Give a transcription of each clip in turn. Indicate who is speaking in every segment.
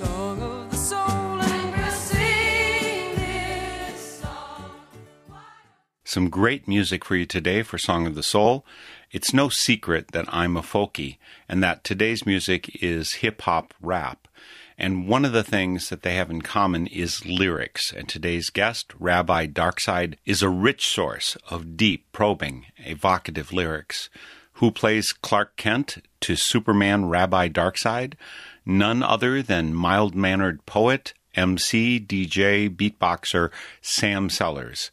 Speaker 1: Song of the soul.
Speaker 2: Some great music for you today for Song of the Soul. It's no secret that I'm a folkie and that today's music is hip hop rap. And one of the things that they have in common is lyrics. And today's guest, Rabbi Darkside, is a rich source of deep, probing, evocative lyrics. Who plays Clark Kent to Superman Rabbi Darkside? None other than mild mannered poet, MC, DJ, beatboxer Sam Sellers.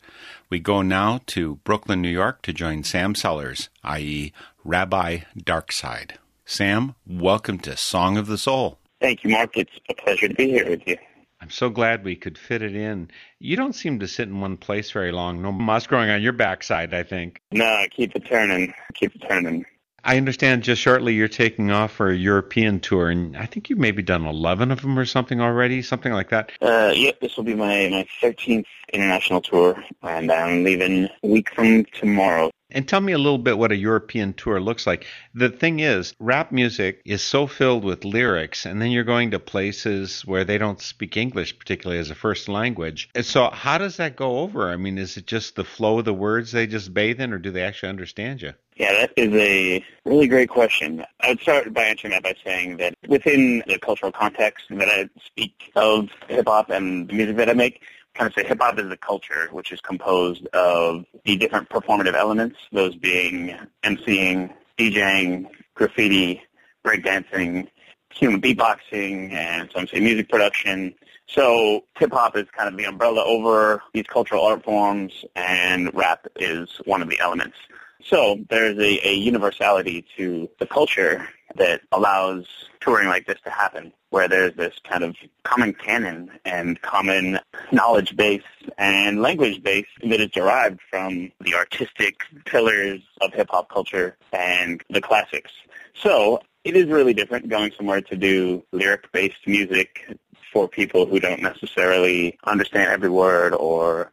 Speaker 2: We go now to Brooklyn, New York to join Sam Sellers, i.e., Rabbi Darkside. Sam, welcome to Song of the Soul.
Speaker 3: Thank you, Mark. It's a pleasure to be here with you.
Speaker 2: I'm so glad we could fit it in. You don't seem to sit in one place very long. No moss growing on your backside, I think.
Speaker 3: No, keep it turning. Keep it turning.
Speaker 2: I understand just shortly you're taking off for a European tour, and I think you've maybe done 11 of them or something already, something like that.
Speaker 3: Uh, yep, this will be my, my 13th international tour, and I'm leaving a week from tomorrow.
Speaker 2: And tell me a little bit what a European tour looks like. The thing is, rap music is so filled with lyrics, and then you're going to places where they don't speak English, particularly as a first language. And so, how does that go over? I mean, is it just the flow of the words they just bathe in, or do they actually understand you?
Speaker 3: Yeah, that is a really great question. I would start by answering that by saying that within the cultural context that I speak of hip-hop and the music that I make, kind of say hip hop is a culture which is composed of the different performative elements, those being MCing, DJing, graffiti, breakdancing, human beatboxing, and some say music production. So hip hop is kind of the umbrella over these cultural art forms, and rap is one of the elements. So there's a, a universality to the culture that allows touring like this to happen, where there's this kind of common canon and common knowledge base and language base that is derived from the artistic pillars of hip-hop culture and the classics. So it is really different going somewhere to do lyric-based music for people who don't necessarily understand every word or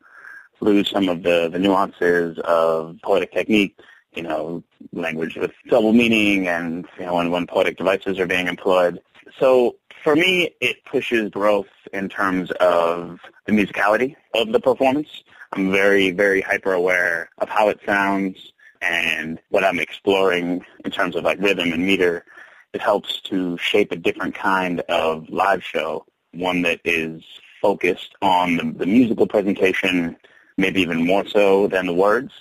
Speaker 3: lose some of the, the nuances of poetic technique you know, language with double meaning and, you know, when, when poetic devices are being employed. So for me, it pushes growth in terms of the musicality of the performance. I'm very, very hyper aware of how it sounds and what I'm exploring in terms of like rhythm and meter. It helps to shape a different kind of live show, one that is focused on the, the musical presentation, maybe even more so than the words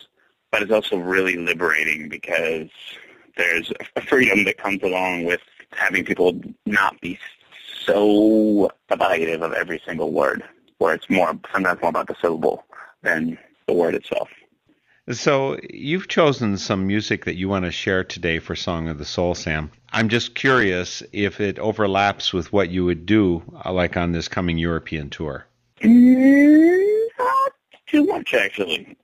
Speaker 3: but it's also really liberating because there's a freedom that comes along with having people not be so evaluative of every single word, where it's more sometimes more about the syllable than the word itself.
Speaker 2: So you've chosen some music that you want to share today for Song of the Soul, Sam. I'm just curious if it overlaps with what you would do, uh, like on this coming European tour.
Speaker 3: Mm, not too much, actually.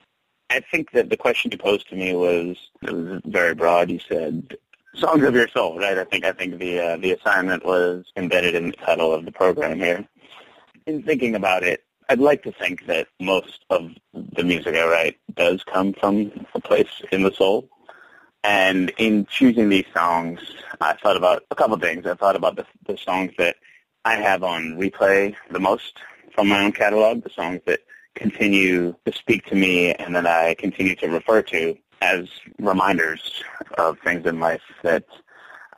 Speaker 3: I think that the question you posed to me was was very broad. You said songs of your soul, right? I think I think the uh, the assignment was embedded in the title of the program here. In thinking about it, I'd like to think that most of the music I write does come from a place in the soul. And in choosing these songs, I thought about a couple things. I thought about the, the songs that I have on replay the most from my own catalog, the songs that continue to speak to me and that I continue to refer to as reminders of things in life that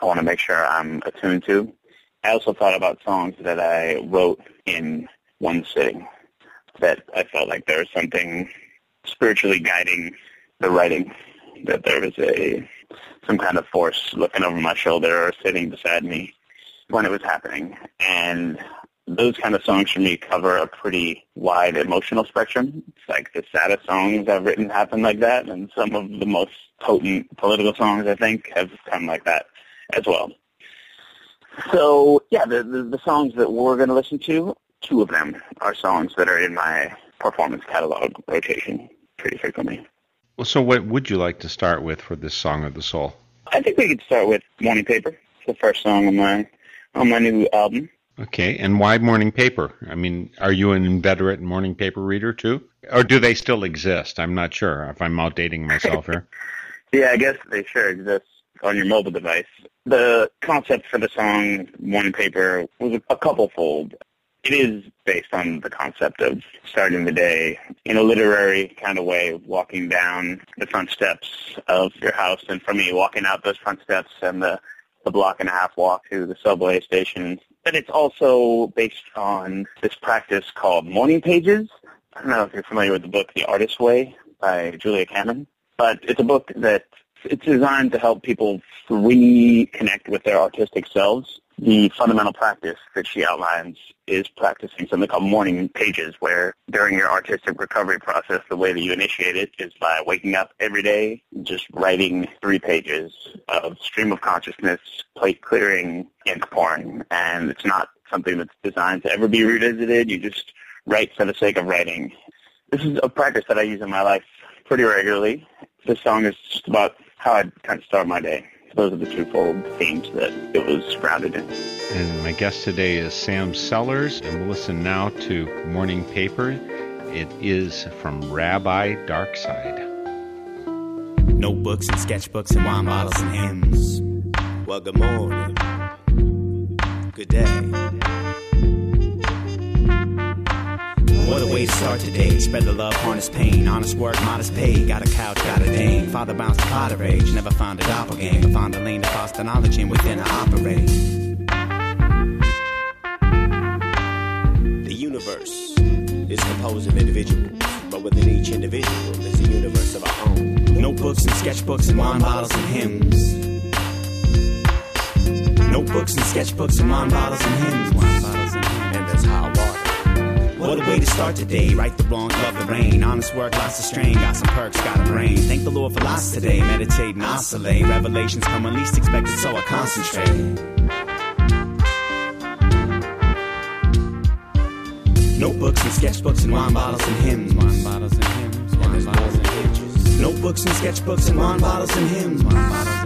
Speaker 3: I want to make sure I'm attuned to. I also thought about songs that I wrote in one sitting that I felt like there was something spiritually guiding the writing, that there was a some kind of force looking over my shoulder or sitting beside me when it was happening. And those kind of songs for me cover a pretty wide emotional spectrum. It's like the saddest songs I've written happen like that, and some of the most potent political songs I think have come like that as well. So yeah, the the, the songs that we're going to listen to, two of them are songs that are in my performance catalog rotation pretty frequently.
Speaker 2: Well, so what would you like to start with for this song of the soul?
Speaker 3: I think we could start with Morning Paper. It's the first song on my on my new album.
Speaker 2: Okay, and why morning paper? I mean, are you an inveterate morning paper reader too? Or do they still exist? I'm not sure if I'm outdating myself here.
Speaker 3: yeah, I guess they sure exist on your mobile device. The concept for the song Morning Paper was a, a couple-fold. It is based on the concept of starting the day in a literary kind of way, walking down the front steps of your house, and for me, walking out those front steps and the, the block and a half walk to the subway station. But it's also based on this practice called morning pages. I don't know if you're familiar with the book The Artist's Way by Julia Cameron, but it's a book that it's designed to help people reconnect with their artistic selves the fundamental practice that she outlines is practicing something called morning pages, where during your artistic recovery process, the way that you initiate it is by waking up every day, just writing three pages of stream of consciousness, plate clearing, ink pouring. And it's not something that's designed to ever be revisited. You just write for the sake of writing. This is a practice that I use in my life pretty regularly. This song is just about how I kind of start my day those are the twofold themes that it was grounded in.
Speaker 2: And my guest today is Sam Sellers, and we'll listen now to Morning Paper. It is from Rabbi Darkside.
Speaker 4: Notebooks and sketchbooks and wine bottles and hymns.
Speaker 5: Well, good morning. Good day.
Speaker 4: What a way to start today. Spread the love, harness pain. Honest work, modest pay. Got a couch, got a dame. Father bounced a pot of rage. Never found a doppelganger. Found a lane to foster knowledge in within I operate.
Speaker 5: The universe is composed of individuals, but within each individual is a universe of our own.
Speaker 4: Notebooks and sketchbooks and wine bottles and hymns. Notebooks and sketchbooks and and. Wine bottles and hymns. What a way to start today. Right the wrong, love the rain. Honest work, lots of strain. Got some perks, got a brain. Thank the Lord for lots today. Meditate and oscillate. Revelations come when least expected, so I concentrate. Notebooks and sketchbooks and wine bottles and hymns. Wine bottles and hymns. Wine bottles and hymns. Notebooks and sketchbooks and wine bottles and hymns. Wine bottles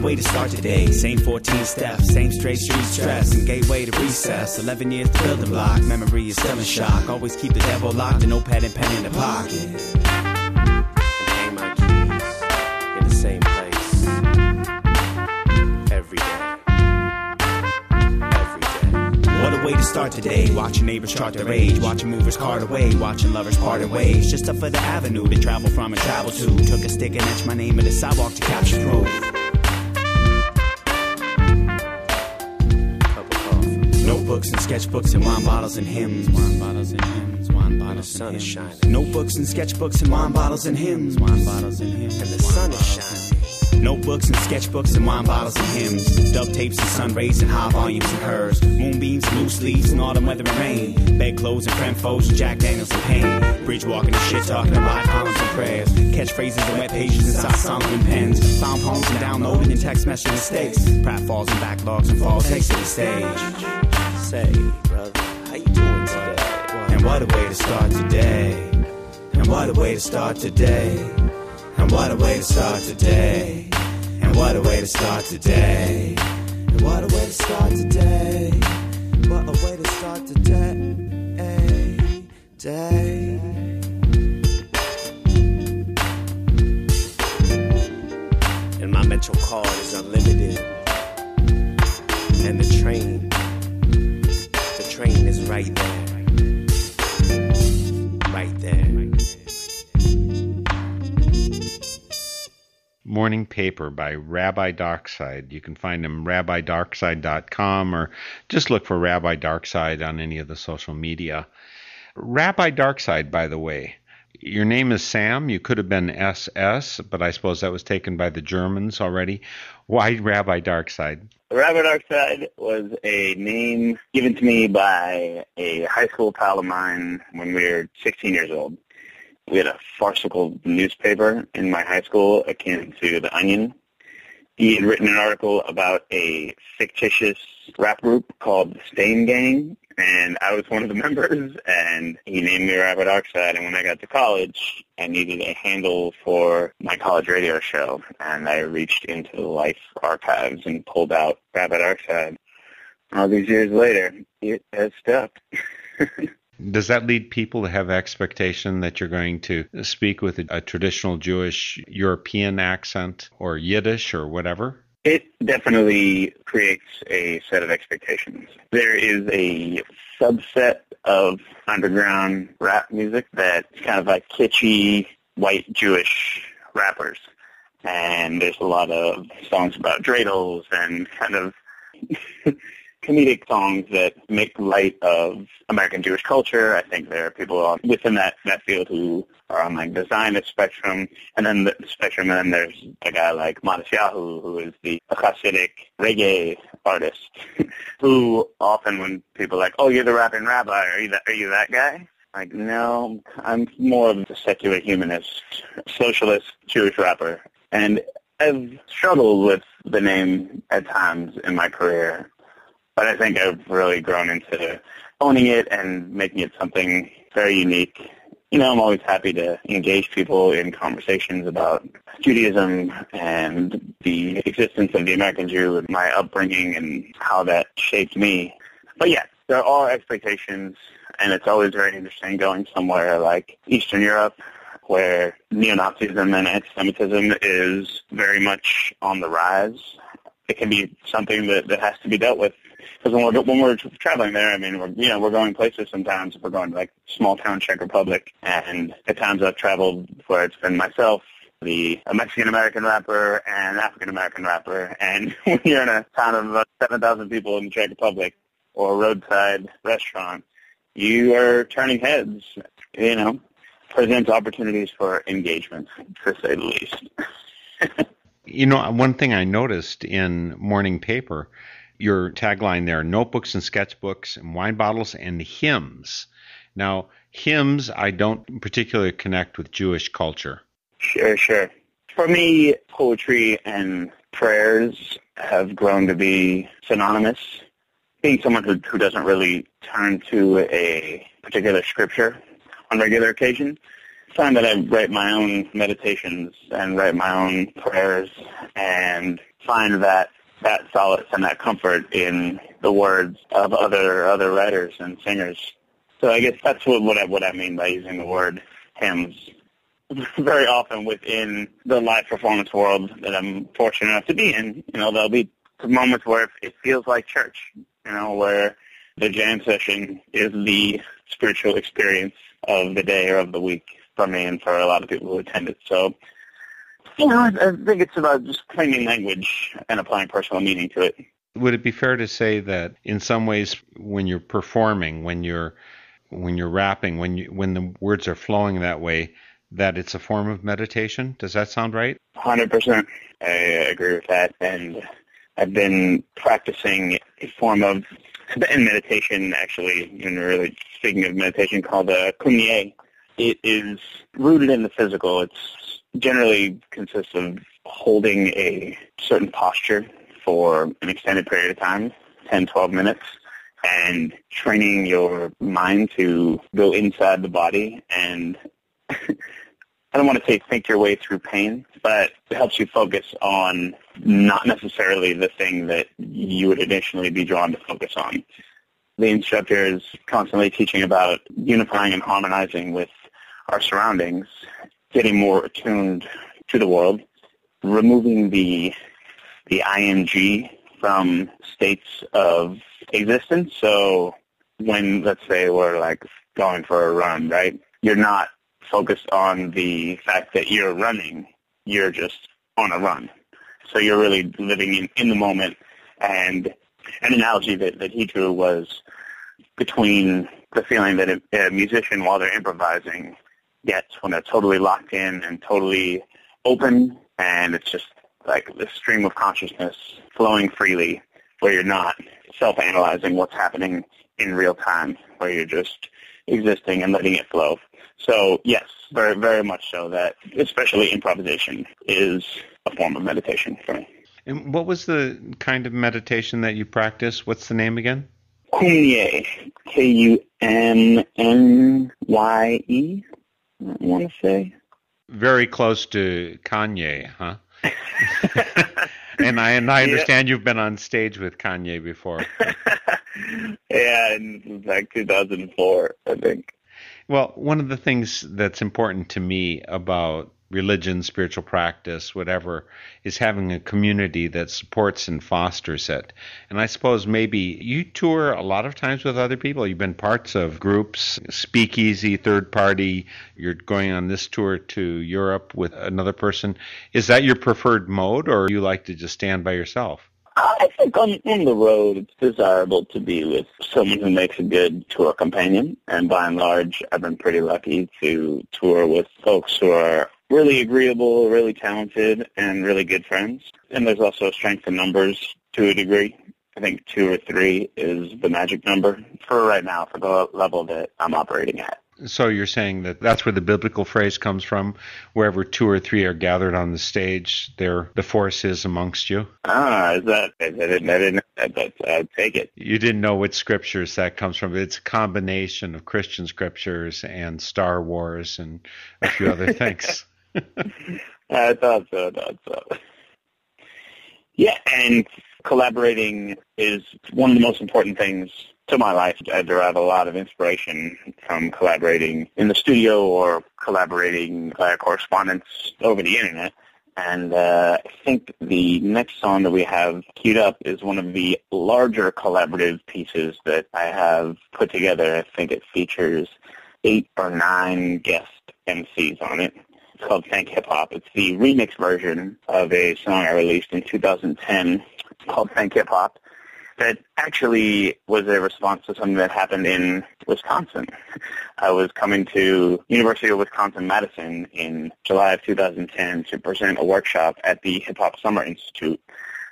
Speaker 4: a way to start today. Same 14 steps, same straight street stress, and gateway to recess. 11 years to building block, memory is still in shock. Always keep the devil locked, and pen in the pocket.
Speaker 5: and keys in the same place every day. Every day.
Speaker 4: What a way to start today. Watching neighbors chart their age, watching movers cart away, watching lovers part ways. Just up for the avenue to travel from and travel to. Took a stick and etched my name in the sidewalk to capture proof. Notebooks and sketchbooks and wine bottles and hymns. Wine bottles and hymns. Wine bottles
Speaker 5: sun
Speaker 4: and
Speaker 5: is
Speaker 4: hymns.
Speaker 5: shining.
Speaker 4: Notebooks and sketchbooks and wine bottles and hymns. Wine bottles and hymns.
Speaker 5: And the sun is shining.
Speaker 4: Notebooks and sketchbooks and wine bottles and hymns. Dub tapes and sun rays and high volumes and hers. Moonbeams and loose leaves and autumn weather and rain. Bedclothes and foes and Jack Daniels and pain. Bridge walking and shit talking about columns and prayers. Catchphrases and web pages inside songs and pens. Found poems and downloaded in text message mistakes. Pratfalls and backlogs and fall takes to the stage.
Speaker 5: Say, brother, how you doing today?
Speaker 4: And what a way to start today. And what a way to start today. And what a way to start today. And what a way to start today. And what a way to start today. What a way to start today. Day.
Speaker 5: And my Metro card is unlimited. And the train, right there. Right there.
Speaker 2: Morning Paper by Rabbi Darkside. You can find him rabbidarkside.com or just look for Rabbi Darkside on any of the social media. Rabbi Darkside, by the way, your name is Sam. You could have been SS, but I suppose that was taken by the Germans already. Why Rabbi Darkside?
Speaker 3: Rabbi Darkside was a name given to me by a high school pal of mine when we were 16 years old. We had a farcical newspaper in my high school akin to The Onion. He had written an article about a fictitious rap group called the Stain Gang, and I was one of the members, and he named me Rabbi Darkside, and when I got to college, I needed a handle for my college radio show, and I reached into the Life archives and pulled out Rabbi Darkside. All these years later, it has stuck.
Speaker 2: Does that lead people to have expectation that you're going to speak with a, a traditional Jewish European accent or Yiddish or whatever?
Speaker 3: It definitely creates a set of expectations. There is a subset of underground rap music that's kind of like kitschy white Jewish rappers. And there's a lot of songs about dreidels and kind of comedic songs that make light of American Jewish culture. I think there are people within that, that field who are on like the Zionist spectrum, and then the spectrum, and then there's a guy like Matisyahu, who is the Hasidic reggae artist, who often when people are like, oh, you're the rapping rabbi, are you that, are you that guy? Like, no, I'm more of a secular humanist, socialist Jewish rapper. And I've struggled with the name at times in my career but I think I've really grown into owning it and making it something very unique. You know, I'm always happy to engage people in conversations about Judaism and the existence of the American Jew and my upbringing and how that shaped me. But yes, there are expectations, and it's always very interesting going somewhere like Eastern Europe where neo-Nazism and anti-Semitism is very much on the rise. It can be something that, that has to be dealt with because when we're when we're traveling there, I mean, we're you know we're going places sometimes. We're going to like small town Czech Republic, and at times I've traveled where it's been myself, the a Mexican American rapper, and African American rapper, and when you're in a town of uh, seven thousand people in the Czech Republic or a roadside restaurant, you are turning heads. You know, presents opportunities for engagement, to say the least.
Speaker 2: you know, one thing I noticed in morning paper your tagline there notebooks and sketchbooks and wine bottles and hymns. Now, hymns, I don't particularly connect with Jewish culture.
Speaker 3: Sure, sure. For me, poetry and prayers have grown to be synonymous. Being someone who, who doesn't really turn to a particular scripture on regular occasions, I find that I write my own meditations and write my own prayers and find that that solace and that comfort in the words of other other writers and singers. So I guess that's what what I, what I mean by using the word hymns. Very often within the live performance world that I'm fortunate enough to be in, you know, there'll be moments where it feels like church, you know, where the jam session is the spiritual experience of the day or of the week for me and for a lot of people who attend it. So you know, I think it's about just claiming language and applying personal meaning to it.
Speaker 2: Would it be fair to say that in some ways, when you're performing, when you're when you're rapping, when you when the words are flowing that way, that it's a form of meditation? Does that sound right?
Speaker 3: Hundred percent. I agree with that, and I've been practicing a form of Tibetan meditation, actually, and really speaking of meditation, called uh, Kumnye. It is rooted in the physical. It's generally consists of holding a certain posture for an extended period of time, 10, 12 minutes, and training your mind to go inside the body and I don't want to say think your way through pain, but it helps you focus on not necessarily the thing that you would initially be drawn to focus on. The instructor is constantly teaching about unifying and harmonizing with our surroundings getting more attuned to the world, removing the the ing from states of existence. So when let's say we're like going for a run, right? You're not focused on the fact that you're running. You're just on a run. So you're really living in, in the moment. And an analogy that, that he drew was between the feeling that a, a musician, while they're improvising, gets when they're totally locked in and totally open, and it's just like this stream of consciousness flowing freely, where you're not self-analyzing what's happening in real time, where you're just existing and letting it flow. So yes, very very much so that especially improvisation is a form of meditation for me.
Speaker 2: And what was the kind of meditation that you practice? What's the name again?
Speaker 3: Kumnye, K-U-M-N-Y-E, I want to say.
Speaker 2: Very close to Kanye, huh? and I and I understand yeah. you've been on stage with Kanye before.
Speaker 3: yeah, in like 2004, I think.
Speaker 2: Well, one of the things that's important to me about religion, spiritual practice, whatever, is having a community that supports and fosters it. And I suppose maybe you tour a lot of times with other people. You've been parts of groups, speakeasy, third party. You're going on this tour to Europe with another person. Is that your preferred mode, or you like to just stand by yourself?
Speaker 3: I think on, on the road, it's desirable to be with someone who makes a good tour companion. And by and large, I've been pretty lucky to tour with folks who are really agreeable, really talented, and really good friends. And there's also a strength in numbers to a degree. I think two or three is the magic number for right now, for the level that I'm operating at.
Speaker 2: So you're saying that that's where the biblical phrase comes from, wherever two or three are gathered on the stage, there the force is amongst you.
Speaker 3: Ah, is that? I didn't, I didn't but uh, take it.
Speaker 2: You didn't know what scriptures that comes from. It's a combination of Christian scriptures and Star Wars and a few other things.
Speaker 3: I thought so. I thought so. Yeah, and collaborating is one of the most important things to my life. I derive a lot of inspiration from collaborating in the studio or collaborating via correspondence over the internet. And uh, I think the next song that we have queued up is one of the larger collaborative pieces that I have put together. I think it features eight or nine guest MCs on it. It's called Thank Hip Hop. It's the remix version of a song I released in 2010 called Thank Hip Hop that actually was a response to something that happened in Wisconsin. I was coming to University of Wisconsin-Madison in July of 2010 to present a workshop at the Hip Hop Summer Institute.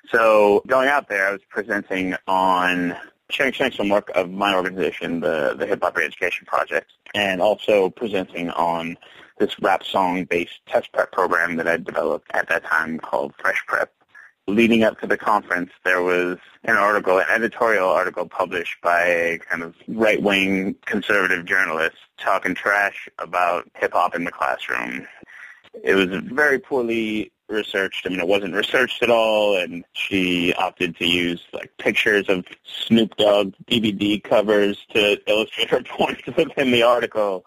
Speaker 3: So going out there, I was presenting on sharing, sharing some work of my organization, the, the Hip Hop Re-Education Project, and also presenting on this rap song-based test prep program that I developed at that time called Fresh Prep. Leading up to the conference, there was an article, an editorial article published by a kind of right-wing conservative journalist talking trash about hip-hop in the classroom. It was very poorly researched. I mean, it wasn't researched at all, and she opted to use like pictures of Snoop Dogg DVD covers to illustrate her points within the article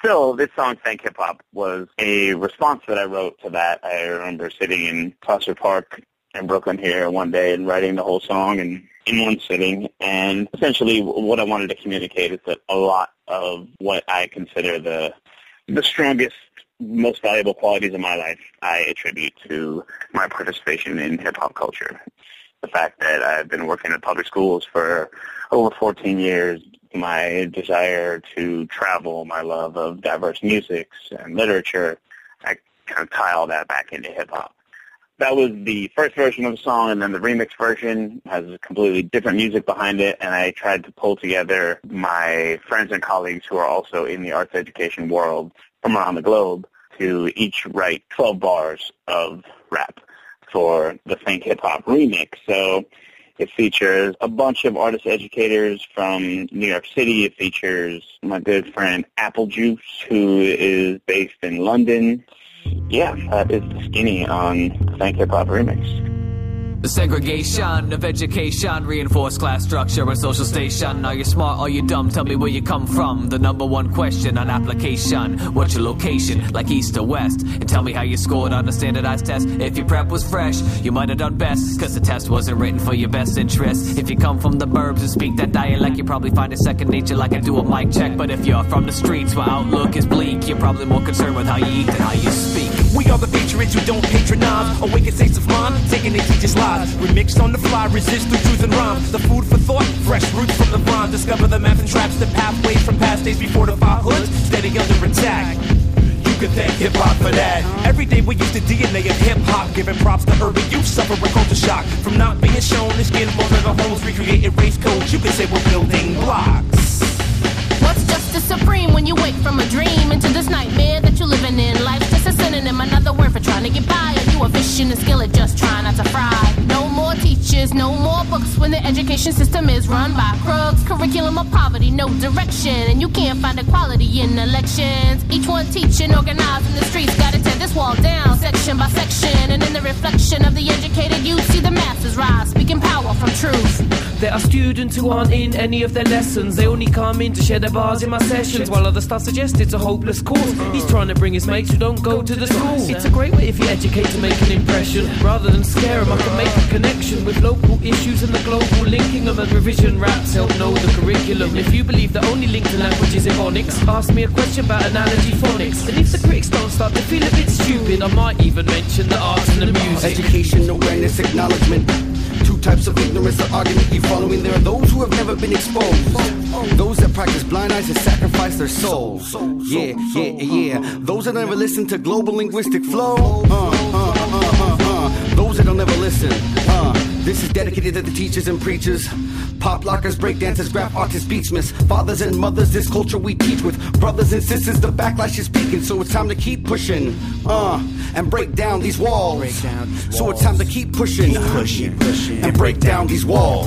Speaker 3: still, this song, Thank Hip Hop, was a response that I wrote to that. I remember sitting in Placer Park in Brooklyn here one day and writing the whole song and in one sitting. And essentially what I wanted to communicate is that a lot of what I consider the the strongest, most valuable qualities of my life I attribute to my participation in hip-hop culture. The fact that I've been working in public schools for over 14 years, my desire to travel, my love of diverse musics and literature, I kind of tie all that back into hip hop. That was the first version of the song, and then the remix version has completely different music behind it, and I tried to pull together my friends and colleagues who are also in the arts education world from around the globe to each write 12 bars of rap for the Thank Hip Hop remix. So it features a bunch of artist educators from New York City. It features my good friend Apple Juice, who is based in London. Yeah, uh, that is Skinny on um, Thank Hip Hop Remix.
Speaker 6: The segregation of education, reinforced class structure and social station. Are you smart Are you dumb? Tell me where you come from. The number one question on application. What's your location, like east or west? And tell me how you scored on a standardized test. If your prep was fresh, you might have done best. Cause the test wasn't written for your best interest. If you come from the burbs and speak that dialect, you probably find it second nature like I do a mic check. But if you're from the streets where outlook is bleak, you're probably more concerned with how you eat than how you speak.
Speaker 7: We are the patriots who don't patronize. Awaken states of mind, taking their teachers' lives. Remixed on the fly, resist through truth and rhyme. The food for thought, fresh roots from the rhyme. Discover the math and traps, the pathways from past days before the five hoods. Steady under attack. You can thank hip hop for that. Every day we use the DNA of hip hop, giving props to urban youth suffering culture shock from not being shown. It's skin, more than the homes, recreating race codes. You can say we're building blocks.
Speaker 8: What's justice supreme when you wake from a dream into this nightmare that you're living in? Life's just a synonym, another word for trying to get by. Are you a fish in a skillet just trying not to fry? No more teachers, no more books when the education system is run by crooks. Curriculum of poverty, no direction, and you can't find equality in elections. Each one teaching, organizing the streets, gotta tear this wall down, section by section. And in the reflection of the educated you see the masses rise, speaking power from truth.
Speaker 9: There are students who aren't in any of their lessons. They only come in to share their bars in my sessions. While other staff suggest it's a hopeless cause. He's trying to bring his mates who don't go to the school. It's a great way if you educate to make an impression. Rather than scare them, I can make a connection with local issues and the global linking of and revision raps help know the curriculum. If you believe the only link to language is phonics, ask me a question about analogy phonics. And if the critics don't start to feel a bit stupid, I might even mention the arts and the music.
Speaker 10: Education, awareness, acknowledgement. Two types of ignorance, the argument you following. There are those who have never been exposed. Those that practice blind eyes and sacrifice their souls. Yeah, yeah, yeah. Those that never listen to global linguistic flow. Uh, uh, uh, uh, uh. Those that don't never listen. This is dedicated to the teachers and preachers. Pop lockers, breakdancers, graph artists, beatsmiths, fathers and mothers. This culture we teach with brothers and sisters. The backlash is peaking, so it's time to keep pushing. Uh, and break down these walls. So it's time to keep pushing,
Speaker 4: pushing, pushing.
Speaker 10: and break down these walls.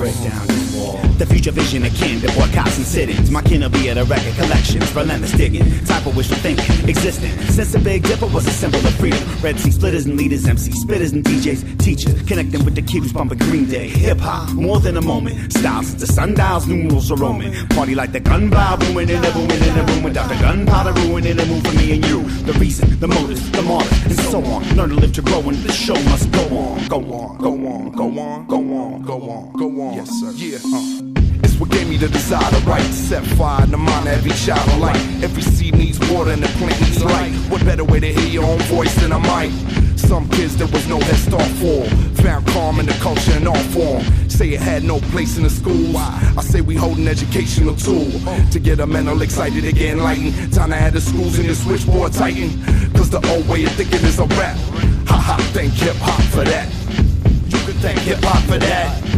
Speaker 4: The future vision akin to boycotts and sittings. My kin will be at a record collections, relentless digging, type of wishful thinking, existing. Since the Big Dipper was a symbol of freedom. Red Sea splitters and leaders, MC spitters and DJs, teachers, connecting with the kids bumping Green Day. Hip hop, more than a moment. Styles, the sundials, numerals are roaming. Party like the gun bar booming in the booming in the room without the gunpowder ruining the move for me and you. The reason, the motives, the martyrs, and so on. Learn to live to grow and the show must go on. Go on, go on, go on, go on, go on, go on. Yes, sir. Yeah. Uh.
Speaker 11: It's what gave me the desire to write. Set fire in the mind of every child alike. Every seed needs water and the plant needs light. What better way to hear your own voice than a mic? Some kids there was no head start for. Found calm in the culture in all form. Say it had no place in the schools. I say we hold an educational tool to get a mental excited get enlightened. Time to add the schools in the switchboard tighten. Cause the old way of thinking is a rap. Ha ha, thank hip hop for that. You can thank hip hop for that.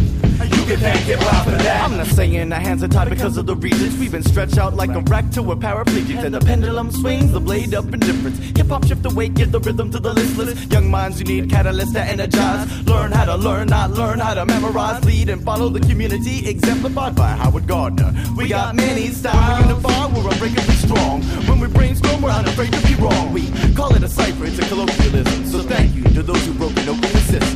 Speaker 11: You can thank hip hop for that.
Speaker 12: I'm not saying the hands are tied because of the reasons we've been stretched out like a rack to a paraplegic. And the pendulum swings, the blade up in difference. Hip hop shift away, give the rhythm to the listless. Young minds, you need catalysts to energize. Learn how to learn, not learn how to memorize. Lead and follow the community, exemplified by Howard Gardner. We got many styles, we unify, we're unbreakably strong. When we brainstorm, we're unafraid to be wrong. We call it a cipher, it's a colloquialism. So thank you to those who broke and opened the system.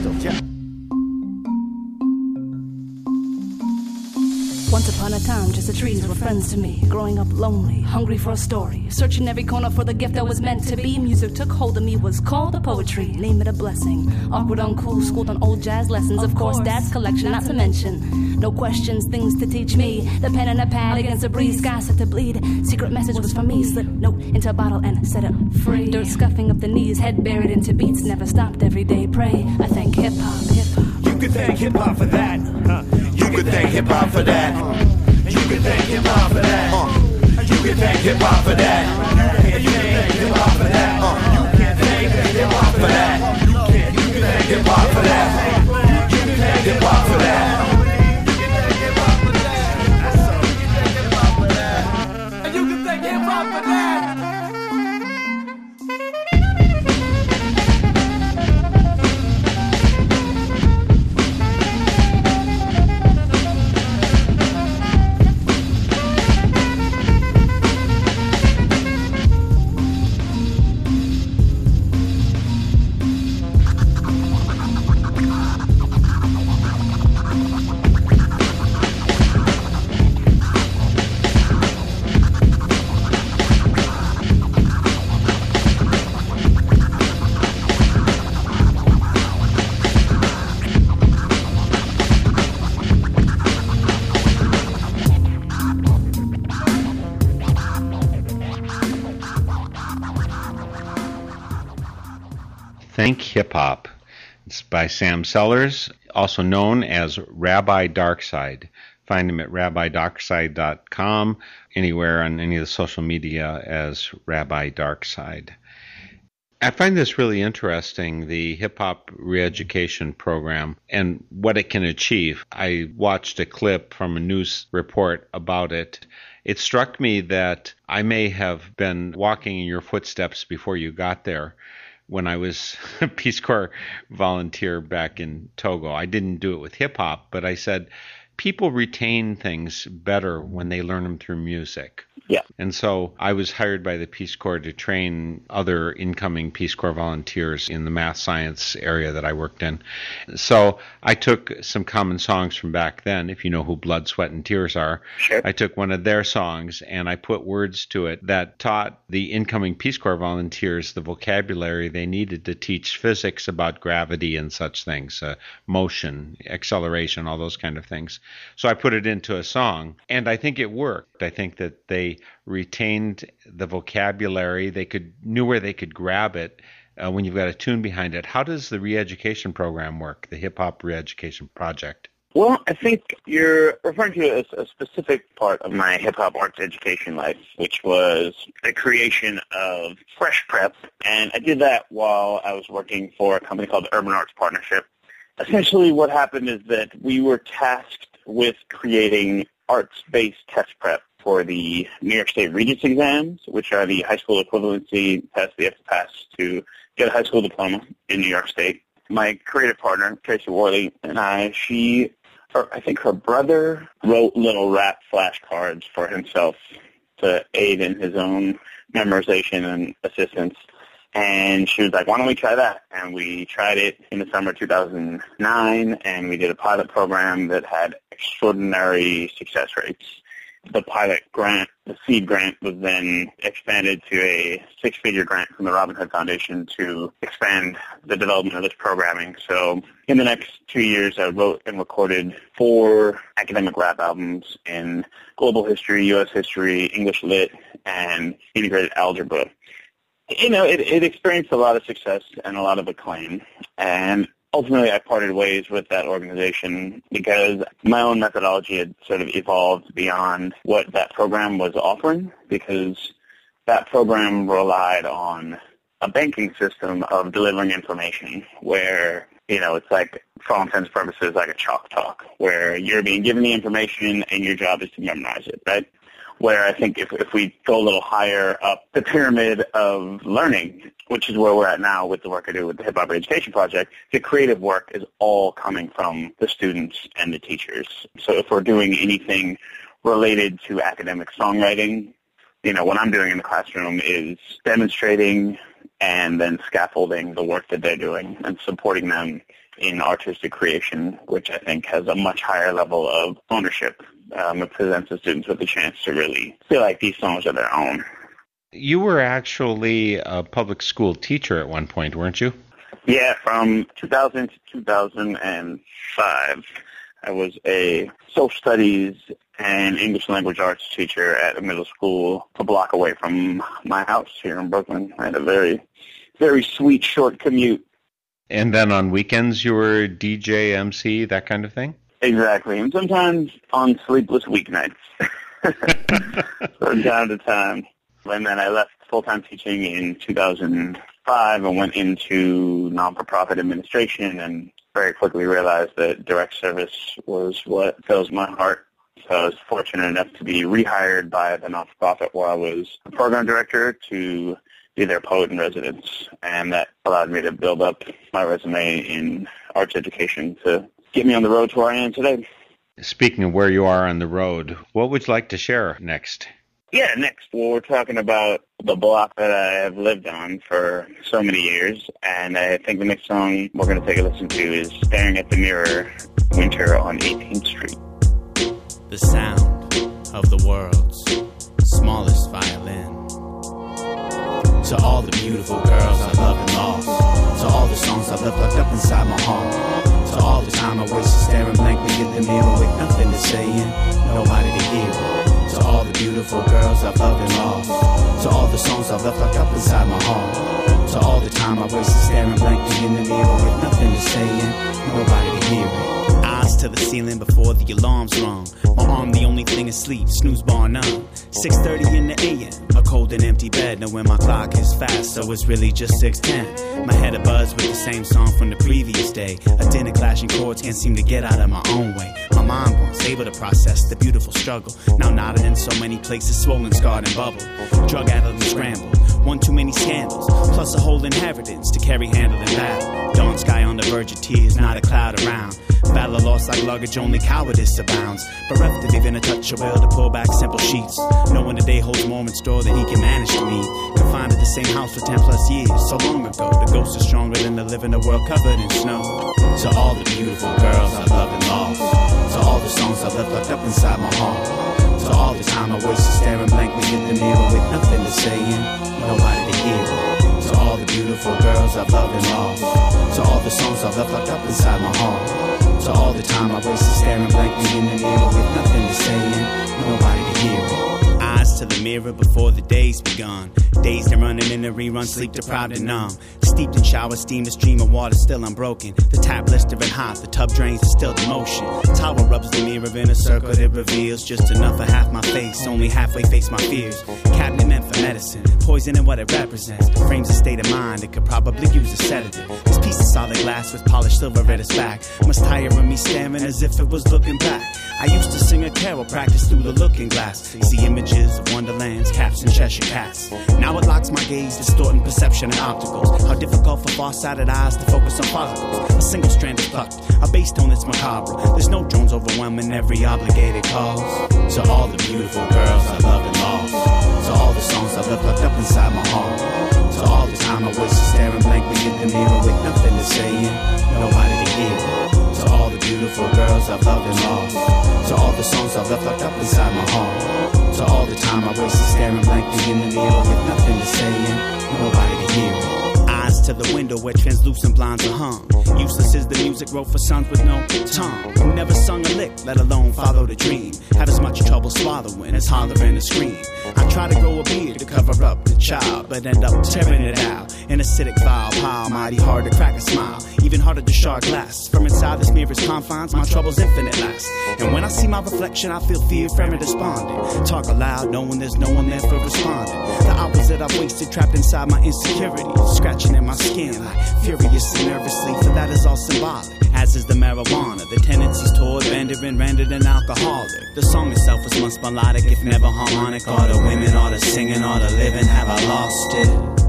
Speaker 13: Once upon a time, just the trees were friends to me. Growing up lonely, hungry for a story. Searching every corner for the gift that was meant to be. Music took hold of me, was called a poetry. Name it a blessing. Awkward, uncool, schooled on old jazz lessons. Of, course, dad's collection, not to mention. No questions, things to teach me. The pen and a pad against the breeze, sky set to bleed. Secret message was for me. Slip note into a bottle and set it free. Dirt scuffing up the knees, head buried into beats. Never stopped every day. Pray. I thank hip hop, hip hop.
Speaker 7: You can thank hip hop for that. Thank hip hop for that. You can thank hip hop for that. You can thank hip hop for that. You can thank hip hop for that. You can thank hip hop for that. You can thank hip hop for that. Hip Hop.
Speaker 2: It's by Sam Sellers, also known as Rabbi Darkside. Find him at rabbidarkside.com, anywhere on any of the social media as Rabbi Darkside. I find this really interesting, the hip hop re-education program and what it can achieve. I watched a clip from a news report about it. It struck me that I may have been walking in your footsteps before you got there when I was a Peace Corps volunteer back in Togo. I didn't do it with hip hop, but I said, people retain things better when they learn them through music.
Speaker 3: Yeah.
Speaker 2: And so I was hired by the Peace Corps to train other incoming Peace Corps volunteers in the math science area that I worked in. So I took some common songs from back then, if you know who Blood, Sweat, and Tears are.
Speaker 3: Sure.
Speaker 2: I took one of their songs and I put words to it that taught the incoming Peace Corps volunteers the vocabulary they needed to teach physics about gravity and such things, uh, motion, acceleration, all those kind of things. So I put it into a song and I think it worked. I think that they retained the vocabulary. They could knew where they could grab it uh, when you've got a tune behind it. How does the re-education program work? The hip hop re-education project.
Speaker 3: Well, I think you're referring to a, a specific part of my hip hop arts education life, which was the creation of Fresh Prep, and I did that while I was working for a company called Urban Arts Partnership. Essentially, what happened is that we were tasked with creating arts-based test prep for the New York State Regents exams, which are the high school equivalency tests you have to pass to get a high school diploma in New York State. My creative partner, Tracy Worley, and I, she, or I think her brother wrote little rap flashcards for himself to aid in his own memorization and assistance. And she was like, why don't we try that? And we tried it in the summer of 2009, and we did a pilot program that had extraordinary success rates. The pilot grant, the seed grant, was then expanded to a six-figure grant from the Robin Hood Foundation to expand the development of this programming. So in the next two years, I wrote and recorded four academic rap albums in global history, U.S. history, English lit, and integrated algebra you know, it, it experienced a lot of success and a lot of acclaim. And ultimately, I parted ways with that organization because my own methodology had sort of evolved beyond what that program was offering because that program relied on a banking system of delivering information where, you know, it's like, for all intents and purposes, like a chalk talk, where you're being given the information and your job is to memorize it, right? Where I think if, if we go a little higher up the pyramid of learning, which is where we're at now with the work I do with the Hip Hop Education Project, the creative work is all coming from the students and the teachers. So if we're doing anything related to academic songwriting, you know, what I'm doing in the classroom is demonstrating and then scaffolding the work that they're doing and supporting them in artistic creation, which I think has a much higher level of ownership um, it presents the students with a chance to really feel like these songs are their own.
Speaker 2: You were actually a public school teacher at one point, weren't you?
Speaker 3: Yeah, from 2000 to 2005, I was a social studies and English language arts teacher at a middle school a block away from my house here in Brooklyn. I had a very, very sweet short commute.
Speaker 2: And then on weekends, you were DJ, MC, that kind of thing?
Speaker 3: Exactly, and sometimes on sleepless weeknights from time to time. And then I left full-time teaching in 2005 and went into non-for-profit administration and very quickly realized that direct service was what fills my heart. So I was fortunate enough to be rehired by the non-for-profit where I was a program director to be their poet in residence. And that allowed me to build up my resume in arts education to get me on the road to where I am today.
Speaker 2: Speaking of where you are on the road, what would you like to share next?
Speaker 3: Yeah, next well, we're talking about the block that I have lived on for so many years, and I think the next song we're going to take a listen to is "Staring at the Mirror," Winter on 18th Street.
Speaker 4: The sound of the world's smallest violin. To all the beautiful girls I love and lost. To all the songs I left locked up inside my heart. To all the time I wasted staring blankly at the mirror with nothing to say and nobody to hear. To all the beautiful girls I've loved and lost. To all the songs I've left locked up inside my heart. To all the time I wasted staring blankly in the mirror with nothing to say and nobody to hear it. To the ceiling before the alarms rung. My arm the only thing asleep, snooze bar none. 6.30 in the AM, a cold and empty bed, knowing my clock is fast, so it's really just 6.10. My head a buzz with the same song from the previous day. A dinner clashing chords can't seem to get out of my own way. My mind once able to process the beautiful struggle. Now knotted in so many places, swollen, scarred, and bubbled. Drug addled and scrambled. One too many scandals, plus a whole inheritance to carry handle, in battle. Dawn sky on the verge of tears, not a cloud around. Battle lost like luggage, only cowardice abounds. Bereft of even a touch of will to pull back simple sheets. Knowing the day holds more in store than he can manage to meet. Confined to the same house for 10 plus years, so long ago. The ghost is stronger than the living, the world covered in snow. To all the beautiful girls I love and lost. To all the songs I left locked up inside my heart. To all the time I wasted staring blankly in the mirror with nothing to say and nobody to hear. To all the beautiful girls I've loved and lost. To all the songs I've left locked up inside my heart. To all the time I wasted staring blankly in the mirror with nothing to say and nobody to hear to the mirror before the day's begun. Dazed and running in the rerun, sleep deprived and numb. Steeped in shower steam, the stream of water still unbroken. The tap blistering hot, the tub drains is still the motion. Towel rubs the mirror in a circle that reveals just enough of half my face. Only halfway face my fears. Cabinet meant for medicine, poison and what it represents. Frames a state of mind that could probably use a sedative. This piece of solid glass with polished silver at its back must tire of me staring as if it was looking back. I used to sing a carol, practice through the looking glass. See images of wonderlands, caps and Cheshire cats. Now it locks my gaze, distorting perception and opticals. How difficult for far-sighted eyes to focus on follicles. A single strand is plucked, a bass tone that's macabre. There's no drones overwhelming every obligated cause. To all the beautiful girls I love and lost. To all the songs I left locked up inside my heart. To all the time I wasted staring blankly in the mirror with nothing to say and nobody to hear. To all the beautiful girls I've loved and lost. To all the songs I've left locked up inside my heart. To all the time. I wasted staring blankly in the mirror with nothing to say and nobody to hear to the window where translucent blinds are hung. Useless is the music wrote for sons with no tongue. Who never sung a lick, let alone follow the dream. Have as much trouble swallowing as hollering a scream. I try to grow a beard to cover up the child, but end up tearing it out. In acidic vile pile, mighty hard to crack a smile. Even harder to shard glass. From inside this mirror's confines, my trouble's infinite last. And when I see my reflection, I feel fear from it despondent. Talk aloud, knowing there's no one there for responding. The hours that I've wasted trapped inside my insecurity, scratching at my skin like furiously, nervously, for that is all symbolic. As is the marijuana, the tendencies toward rendering rendered an alcoholic. The song itself was once melodic, if never harmonic. All the women, all the singing, all the living, have I lost it?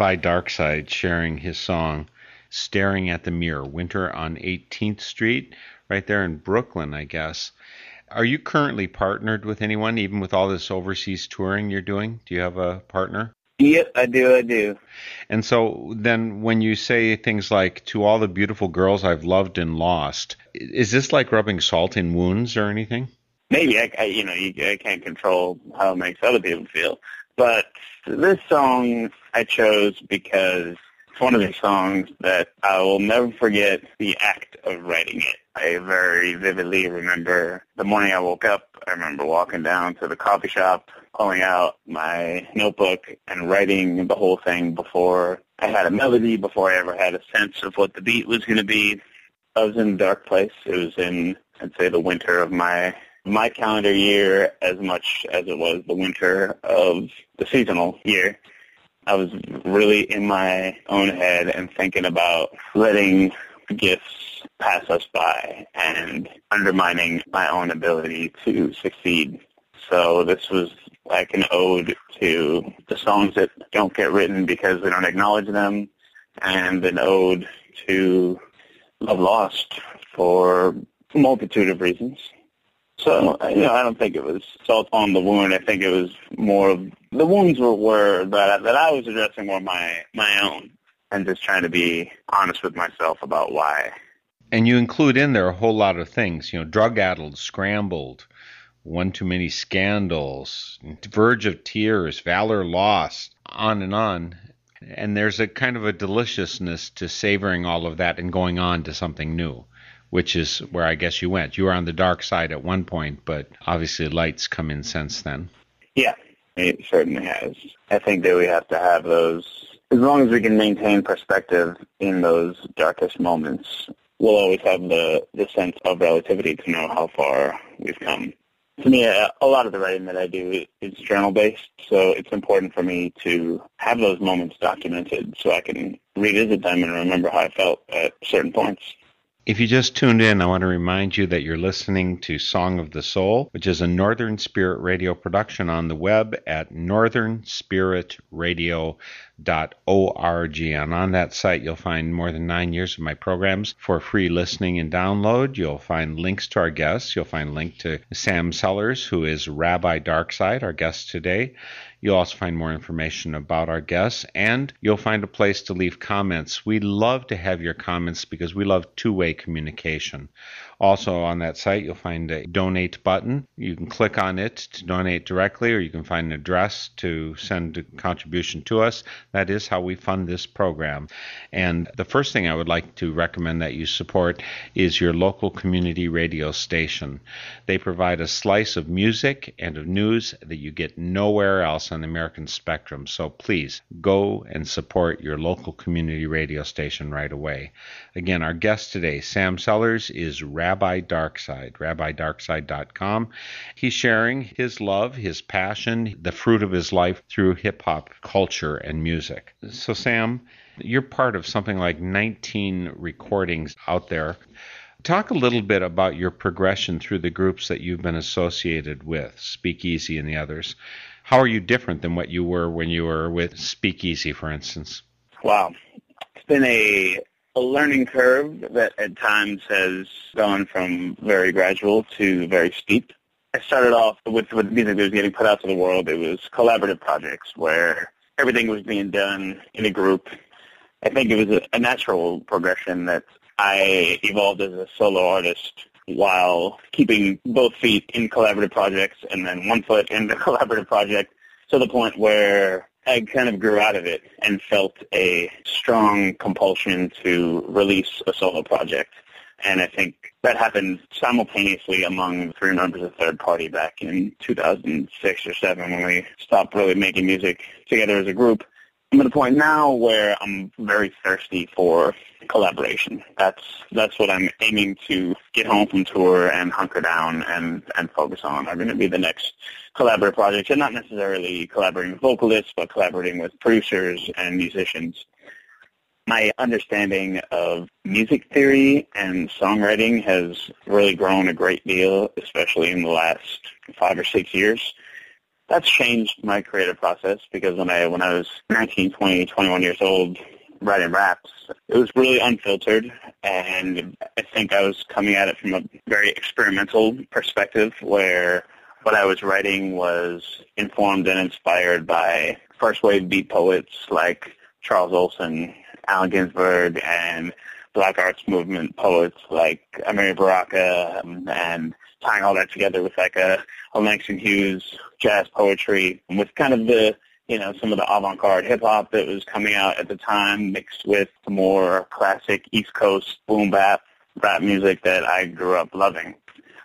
Speaker 2: Rabbi Darkside sharing his song Staring at the Mirror, Winter on 18th Street, right there in Brooklyn, I guess. Are you currently partnered with anyone, even with all this overseas touring you're doing? Do you have a partner?
Speaker 3: Yep, I do, I do.
Speaker 2: And so then when you say things like, to all the beautiful girls I've loved and lost, is this like rubbing salt in wounds or anything?
Speaker 3: Maybe I, I you know, you, I can't control how it makes other people feel, but this song I chose because it's one of the songs that I will never forget the act of writing it. I very vividly remember the morning I woke up. I remember walking down to the coffee shop, pulling out my notebook and writing the whole thing before I had a melody, before I ever had a sense of what the beat was going to be. I was in a dark place. It was in, I'd say, the winter of my my calendar year as much as it was the winter of the seasonal year. I was really in my own head and thinking about letting gifts pass us by and undermining my own ability to succeed. So this was like an ode to the songs that don't get written because we don't acknowledge them and an ode to love lost for a multitude of reasons. So, you know, I don't think it was salt on the wound. I think it was more of the wounds were, were that that I was addressing were my my own. and just trying to be honest with myself about why.
Speaker 2: And you include in there a whole lot of things, you know, drug addled, scrambled, one too many scandals, verge of tears, valor lost, on and on. And there's a kind of a deliciousness to savoring all of that and going on to something new, which is where I guess you went. You were on the dark side at one point, but obviously lights come in since then.
Speaker 3: Yeah, it certainly has. I think that we have to have those, as long as we can maintain perspective in those darkest moments, we'll always have the, the sense of relativity to know how far we've come to me, a, a lot of the writing that I do is journal based, so it's important for me to have those moments documented so I can revisit them and remember how I felt at certain points.
Speaker 2: If you just tuned in, I want to remind you that you're listening to Song of the Soul, which is a Northern Spirit Radio production on the web at northernspiritradio.org. And on that site, you'll find more than nine years of my programs for free listening and download. You'll find links to our guests. You'll find a link to Sam Sellers, who is Rabbi Darkside, our guest today. You'll also find more information about our guests, and you'll find a place to leave comments. We love to have your comments because we love two way communication. Also, on that site, you'll find a donate button. You can click on it to donate directly, or you can find an address to send a contribution to us. That is how we fund this program. And the first thing I would like to recommend that you support is your local community radio station. They provide a slice of music and of news that you get nowhere else on the American spectrum. So please go and support your local community radio station right away. Again, our guest today, Sam Sellers, is Rabbi Darkside, rabbidarkside.com. He's sharing his love, his passion, the fruit of his life through hip hop culture and music. So, Sam, you're part of something like 19 recordings out there. Talk a little bit about your progression through the groups that you've been associated with, Speakeasy and the others. How are you different than what you were when you were with Speakeasy, for instance?
Speaker 3: Wow. It's been a, a learning curve that at times has gone from very gradual to very steep. I started off with, with music that was getting put out to the world. It was collaborative projects where everything was being done in a group. I think it was a, a natural progression that I evolved as a solo artist while keeping both feet in collaborative projects and then one foot in the collaborative project to the point where I kind of grew out of it and felt a strong compulsion to release a solo project. And I think that happened simultaneously among three members of Third Party back in 2006 or 7 when we stopped really making music together as a group. I'm at a point now where I'm very thirsty for collaboration. That's that's what I'm aiming to get home from tour and hunker down and and focus on. Are going to be the next collaborative projects, and not necessarily collaborating with vocalists, but collaborating with producers and musicians. My understanding of music theory and songwriting has really grown a great deal, especially in the last five or six years. That's changed my creative process because when I when I was 19, 20, 21 years old writing raps, it was really unfiltered and I think I was coming at it from a very experimental perspective where what I was writing was informed and inspired by first wave beat poets like Charles Olson, Allen Ginsberg, and Black Arts Movement poets like Amiri Baraka, and tying all that together with like a, a Langston Hughes jazz poetry, with kind of the you know some of the avant-garde hip hop that was coming out at the time, mixed with more classic East Coast boom bap rap music that I grew up loving.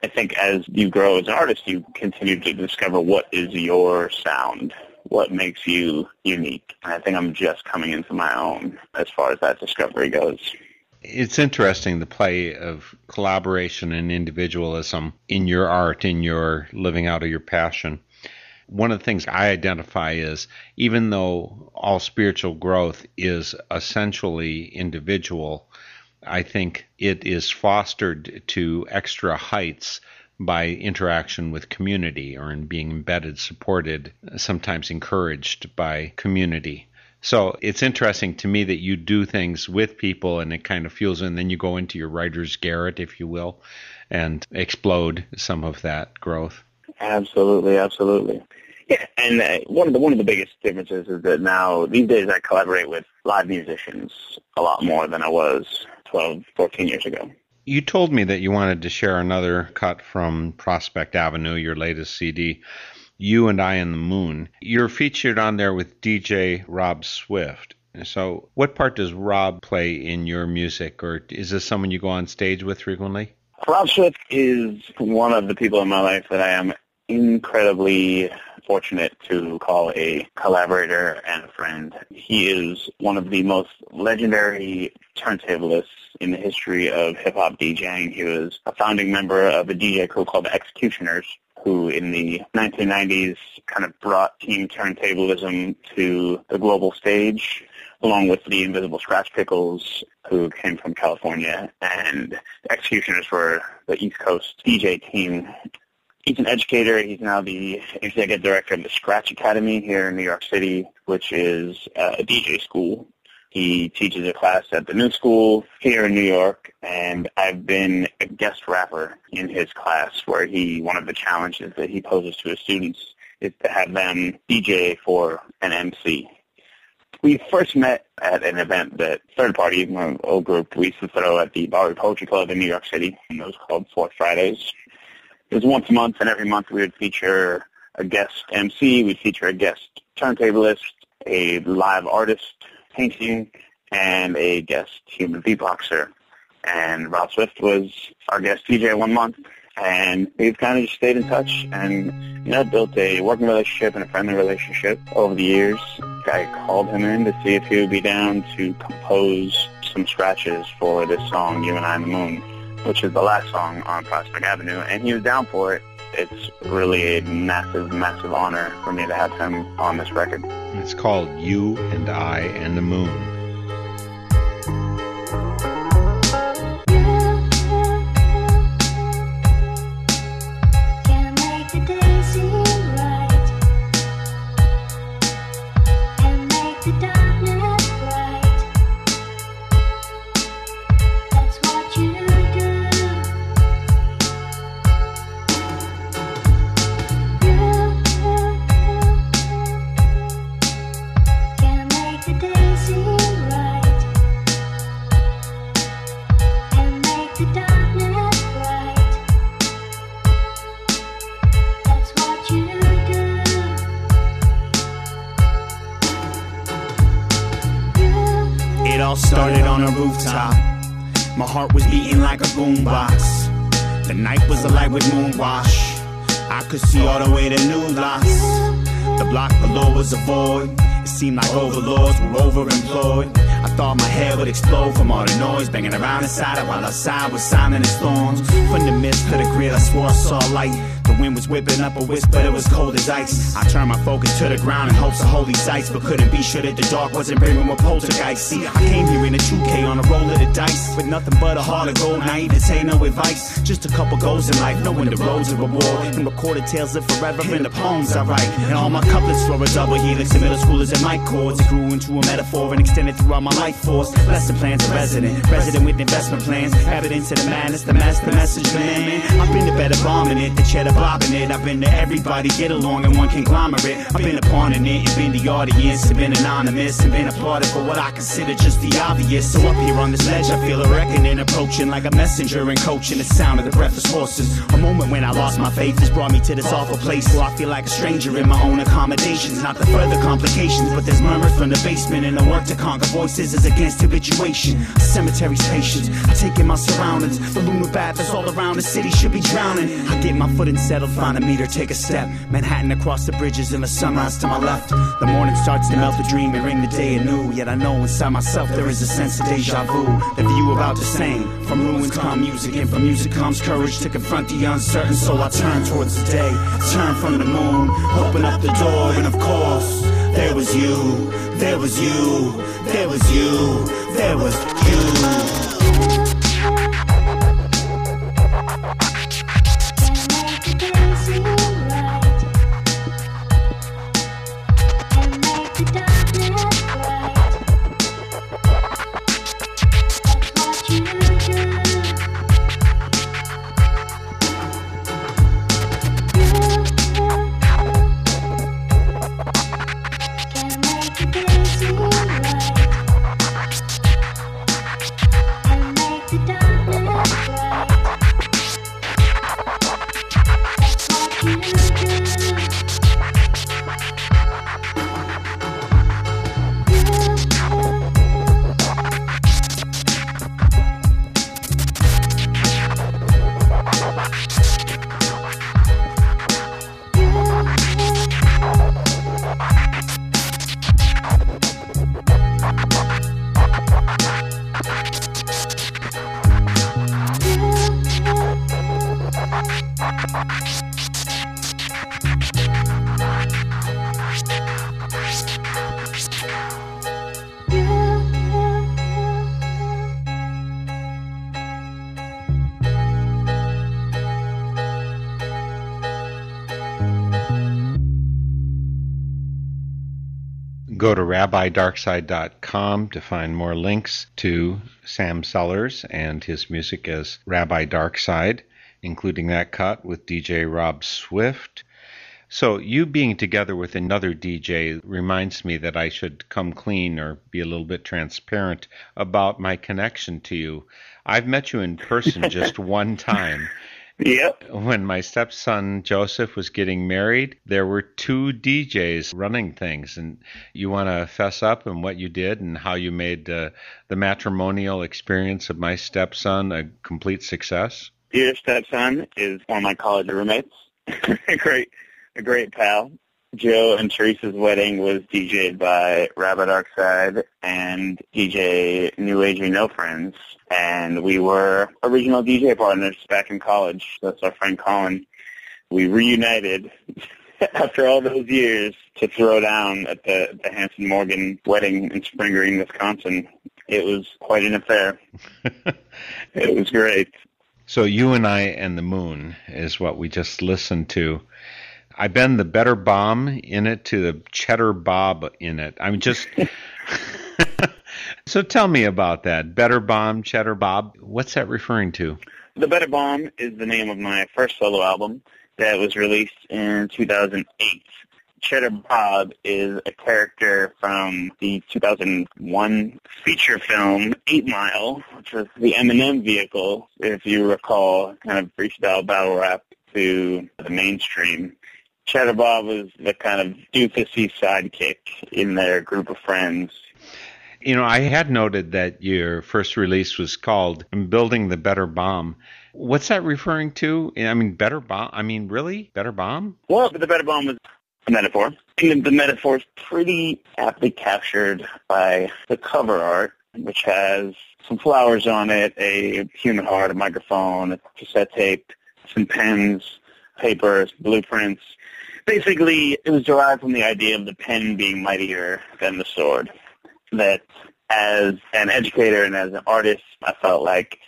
Speaker 3: I think as you grow as an artist, you continue to discover what is your sound, what makes you unique. I think I'm just coming into my own as far as that discovery goes.
Speaker 2: It's interesting the play of collaboration and individualism in your art, in your living out of your passion. One of the things I identify is even though all spiritual growth is essentially individual, I think it is fostered to extra heights by interaction with community or in being embedded, supported, sometimes encouraged by community. So it's interesting to me that you do things with people and it kind of fuels, and then you go into your writer's garret, if you will, and explode some of that growth.
Speaker 3: Absolutely, absolutely. Yeah, and uh, one of the one of the biggest differences is that now these days I collaborate with live musicians a lot more than I was 12, 14 years ago.
Speaker 2: You told me that you wanted to share another cut from Prospect Avenue, your latest CD, You and I and the Moon. You're featured on there with DJ Rob Swift. So, what part does Rob play in your music, or is this someone you go on stage with frequently?
Speaker 3: Rob Swift is one of the people in my life that I am incredibly fortunate to call a collaborator and a friend. He is one of the most legendary turntablists in the history of hip-hop DJing. He was a founding member of a DJ crew called X-Ecutioners, who in the 1990s kind of brought team turntablism to the global stage, along with the Invisibl Skratch Piklz, who came from California, and X-Ecutioners were the East Coast DJ team He's an educator. He's now the executive director of the Scratch Academy here in New York City, which is uh, a DJ school. He teaches a class at the New School here in New York, and I've been a guest rapper in his class where he, one of the challenges that he poses to his students is to have them DJ for an MC. We first met at an event that Third Party, my old group, we used to throw at the Bowery Poetry Club in New York City, and it was called Fourth Fridays it was once a month, and every month we would feature a guest MC, we'd feature a guest turntablist, a live artist painting, and a guest human beatboxer. And Rob Swift was our guest DJ one month, and we've kind of just stayed in touch and, you know, built a working relationship and a friendly relationship over the years. I called him in to see if he would be down to compose some scratches for this song, You and I and the Moon which is the last song on Prospect Avenue, and he was down for it. It's really a massive, massive honor for me to have him on this record.
Speaker 2: It's called You and I and the Moon.
Speaker 4: Could see all the way to New Lots. The block below was a void. It seemed like overlords were overemployed. I thought my head would explode from all the noise banging around inside it while outside was silent as thorns. From the midst of the grid, I swore I saw light. The wind was whipping up a wisp, but it was cold as ice. I turned my focus to the ground in hopes of holy sights, but couldn't be sure that the dark wasn't bringing with poltergeist. See, I came here in a 2K on a roll of the dice, with nothing but a heart of gold. Naive to say no advice, just a couple goals in life, knowing the roads are reward. And recorded tales live forever in the poems I write. And all my couplets flow a double helix in middle schoolers and mic chords. It grew into a metaphor and extended throughout my life force. Lesson plans are resident, resident with investment plans. Evidence of the madness, the the message, man. I've been the better bombing it, the cheddar bobbing it. I've been to everybody get along in one conglomerate. I've been a pawn in it and been the audience and been anonymous and been applauded for what I consider just the obvious. So up here on this ledge, I feel a reckoning approaching like a messenger and coaching the sound of the breathless horses. A moment when I lost my faith has brought me to this awful place where I feel like a stranger in my own accommodations. Not the further complications, but there's murmurs from the basement and the work to conquer voices is against habituation. A cemetery's patience. I take in my surroundings. The lunar bath is all around the city should be drowning. I get my footing settled, find a meter take a step. Manhattan across the bridges and the sunrise to my left. The morning starts to melt the dream and ring the day anew. Yet I know inside myself there is a sense of deja vu. The view about the same. From ruins come music, and from music comes courage to confront the uncertain. So I turn towards the day, turn from the moon, open up the door, and of course, there was you, there was you, there was you, there was you.
Speaker 2: rabbidarkside.com to find more links to Sam Sellers and his music as Rabbi Darkside, including that cut with DJ Rob Swift. So, you being together with another DJ reminds me that I should come clean or be a little bit transparent about my connection to you. I've met you in person just one time.
Speaker 3: Yep.
Speaker 2: When my stepson Joseph was getting married, there were two DJs running things, and you want to fess up and what you did and how you made uh, the matrimonial experience of my stepson a complete success.
Speaker 3: Your stepson is one of my college roommates. a great, a great pal. Joe and Teresa's wedding was DJ'd by Rabbi Darkside and DJ New Age No Friends. And we were original DJ partners back in college. That's our friend Colin. We reunited after all those years to throw down at the, the Hanson Morgan wedding in Spring Green, Wisconsin. It was quite an affair. it was great.
Speaker 2: So you and I and the moon is what we just listened to. I bend the better bomb in it to the cheddar bob in it. I'm just. so tell me about that. Better bomb, cheddar bob. What's that referring to?
Speaker 3: The Better Bomb is the name of my first solo album that was released in 2008. Cheddar Bob is a character from the 2001 feature film Eight Mile, which was the Eminem vehicle, if you recall, kind of freestyle battle rap to the mainstream. Cheddar Bob was the kind of doofusy sidekick in their group of friends.
Speaker 2: You know, I had noted that your first release was called Building the Better Bomb. What's that referring to? I mean, better bomb? I mean, really? Better bomb?
Speaker 3: Well, the Better Bomb was a metaphor. And the metaphor is pretty aptly captured by the cover art, which has some flowers on it, a human heart, a microphone, a cassette tape, some pens, papers, blueprints. Basically, it was derived from the idea of the pen being mightier than the sword. That as an educator and as an artist, I felt like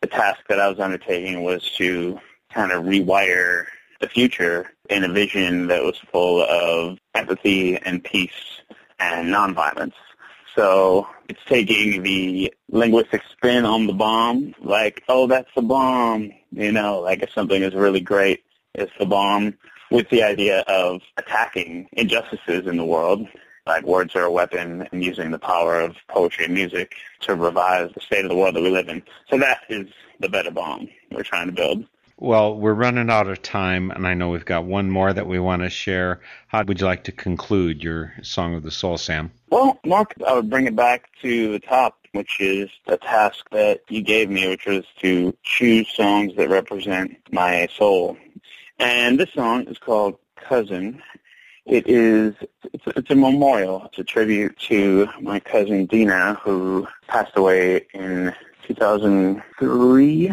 Speaker 3: the task that I was undertaking was to kind of rewire the future in a vision that was full of empathy and peace and nonviolence. So it's taking the linguistic spin on the bomb, like, oh, that's the bomb, you know, like if something is really great, it's the bomb, with the idea of attacking injustices in the world, like words are a weapon, and using the power of poetry and music to revive the state of the world that we live in. So that is the better bomb we're trying to build.
Speaker 2: Well, we're running out of time, and I know we've got one more that we want to share. How would you like to conclude your Song of the Soul, Sam?
Speaker 3: Well, Mark, I would bring it back to the top, which is the task that you gave me, which was to choose songs that represent my soul. And this song is called Cousin. It is it's, it's a memorial. It's a tribute to my cousin Dina, who passed away in 2003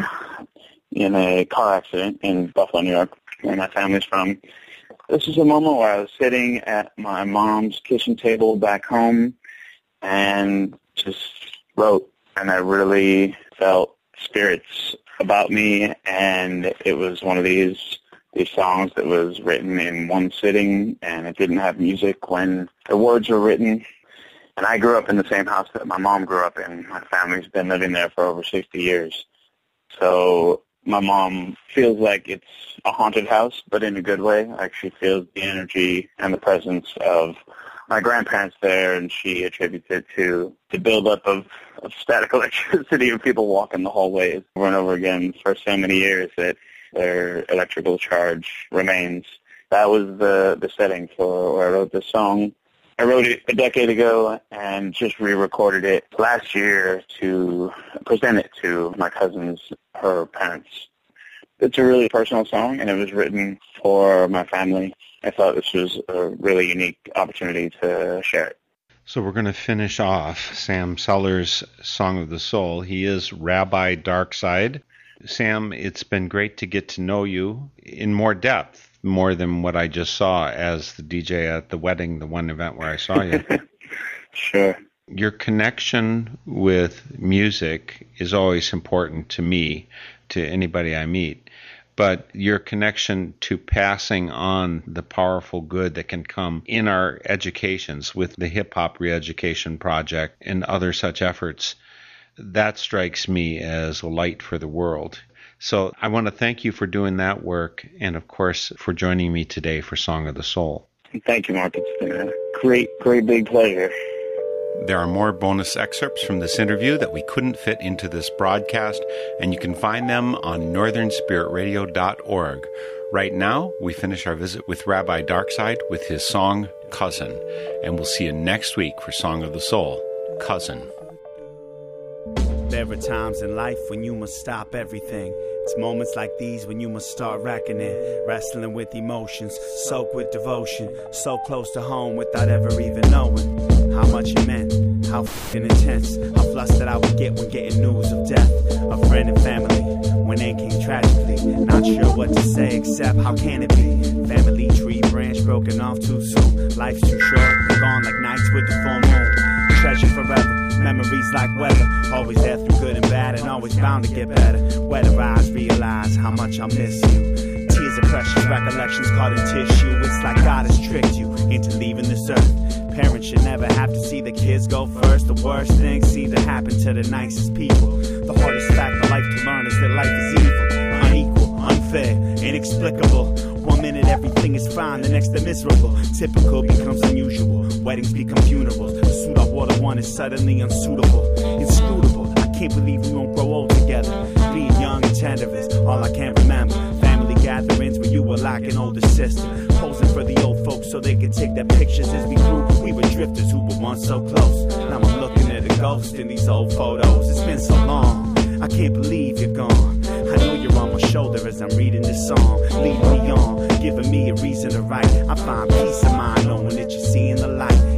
Speaker 3: in a car accident in Buffalo, New York, where my family's from. This is a moment where I was sitting at my mom's kitchen table back home and just wrote, and I really felt spirits about me, and it was one of these these songs that was written in one sitting, and it didn't have music when the words were written. And I grew up in the same house that my mom grew up in. My family's been living there for over 60 years. So my mom feels like it's a haunted house, but in a good way. Like she feels the energy and the presence of my grandparents there, and she attributes it to the buildup of, of static electricity of people walking the hallways over and over again for so many years that their electrical charge remains. That was the the setting for where I wrote this song. I wrote it a decade ago and just re-recorded it last year to present it to my cousins, her parents. It's a really personal song, and it was written for my family. I thought this was a really unique opportunity to share it.
Speaker 2: So we're going to finish off Sam Sellers' Song of the Soul. He is Rabbi Darkside. Sam, it's been great to get to know you in more depth more than what I just saw as the DJ at the wedding, the one event where I saw you.
Speaker 3: sure.
Speaker 2: Your connection with music is always important to me, to anybody I meet. but your connection to passing on the powerful good that can come in our educations with the Hip Hop Reeducation Project and other such efforts, that strikes me as a light for the world. So I want to thank you for doing that work and, of course, for joining me today for Song of the Soul.
Speaker 3: Thank you, Mark. It's been a great, great big pleasure.
Speaker 2: There are more bonus excerpts from this interview that we couldn't fit into this broadcast, and you can find them on northernspiritradio.org. Right now, we finish our visit with Rabbi Darkside with his song Cousin, and we'll see you next week for Song of the Soul Cousin.
Speaker 4: There are times in life when you must stop everything. It's moments like these when you must start reckoning, wrestling with emotions, soaked with devotion, so close to home without ever even knowing how much it meant, how fing intense, how flustered I would get when getting news of death, of friend and family, when it came tragically. Not sure what to say except how can it be? Family tree branch broken off too soon, life's too short, gone like nights with the full moon. Treasure forever. Memories like weather, always there through good and bad, and always bound to get better. Weather eyes realize how much I miss you. Tears of precious recollections caught in tissue. It's like God has tricked you into leaving this earth. Parents should never have to see the kids go first. The worst things seem to happen to the nicest people. The hardest fact of life to learn is that life is evil, unequal, unfair, inexplicable. One minute everything is fine, the next they're miserable. Typical becomes unusual. Weddings become funerals. The one is suddenly unsuitable. Inscrutable. I can't believe we won't grow old together. Being young and tender is all I can remember. Family gatherings where you were like an older sister. Posing for the old folks so they could take their pictures as we grew. We were drifters who were once so close. Now I'm looking at a ghost in these old photos. It's been so long. I can't believe you're gone. I know you're on my shoulder as I'm reading this song. Lead me on, giving me a reason to write. I find peace of mind knowing that you're seeing the light.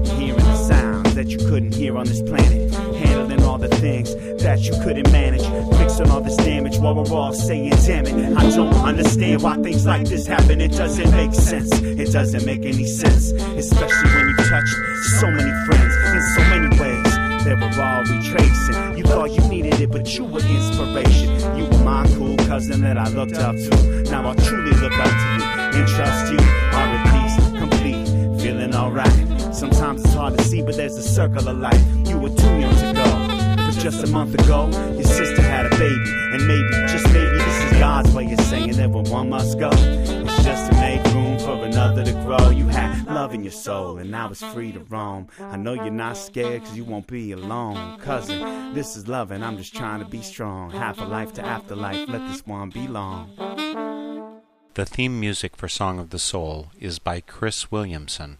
Speaker 4: That you couldn't hear on this planet. Handling all the things that you couldn't manage. Fixing all this damage while we're all saying, damn it. I don't understand why things like this happen. It doesn't make sense. It doesn't make any sense. Especially when you've touched so many friends in so many ways. They were all retracing. You thought you needed it, but you were inspiration. You were my cool cousin that I looked up to. Now I truly look up to you and trust you. Sometimes it's hard to see, but there's a circle of life. You were too young to go. But just a month ago, your sister had a baby. And maybe, just maybe, this is God's way of saying that when one must go, it's just to make room for another to grow. You had love in your soul, and now it's free to roam. I know you're not scared, cause you won't be alone. Cousin, this is love, and I'm just trying to be strong. Half a life to afterlife, let this one be long.
Speaker 2: The theme music for Song of the Soul is by Chris Williamson,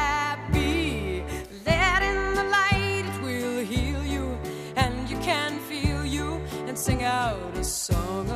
Speaker 1: Be. Let in the light, it will heal you. And you can feel you and sing out a song.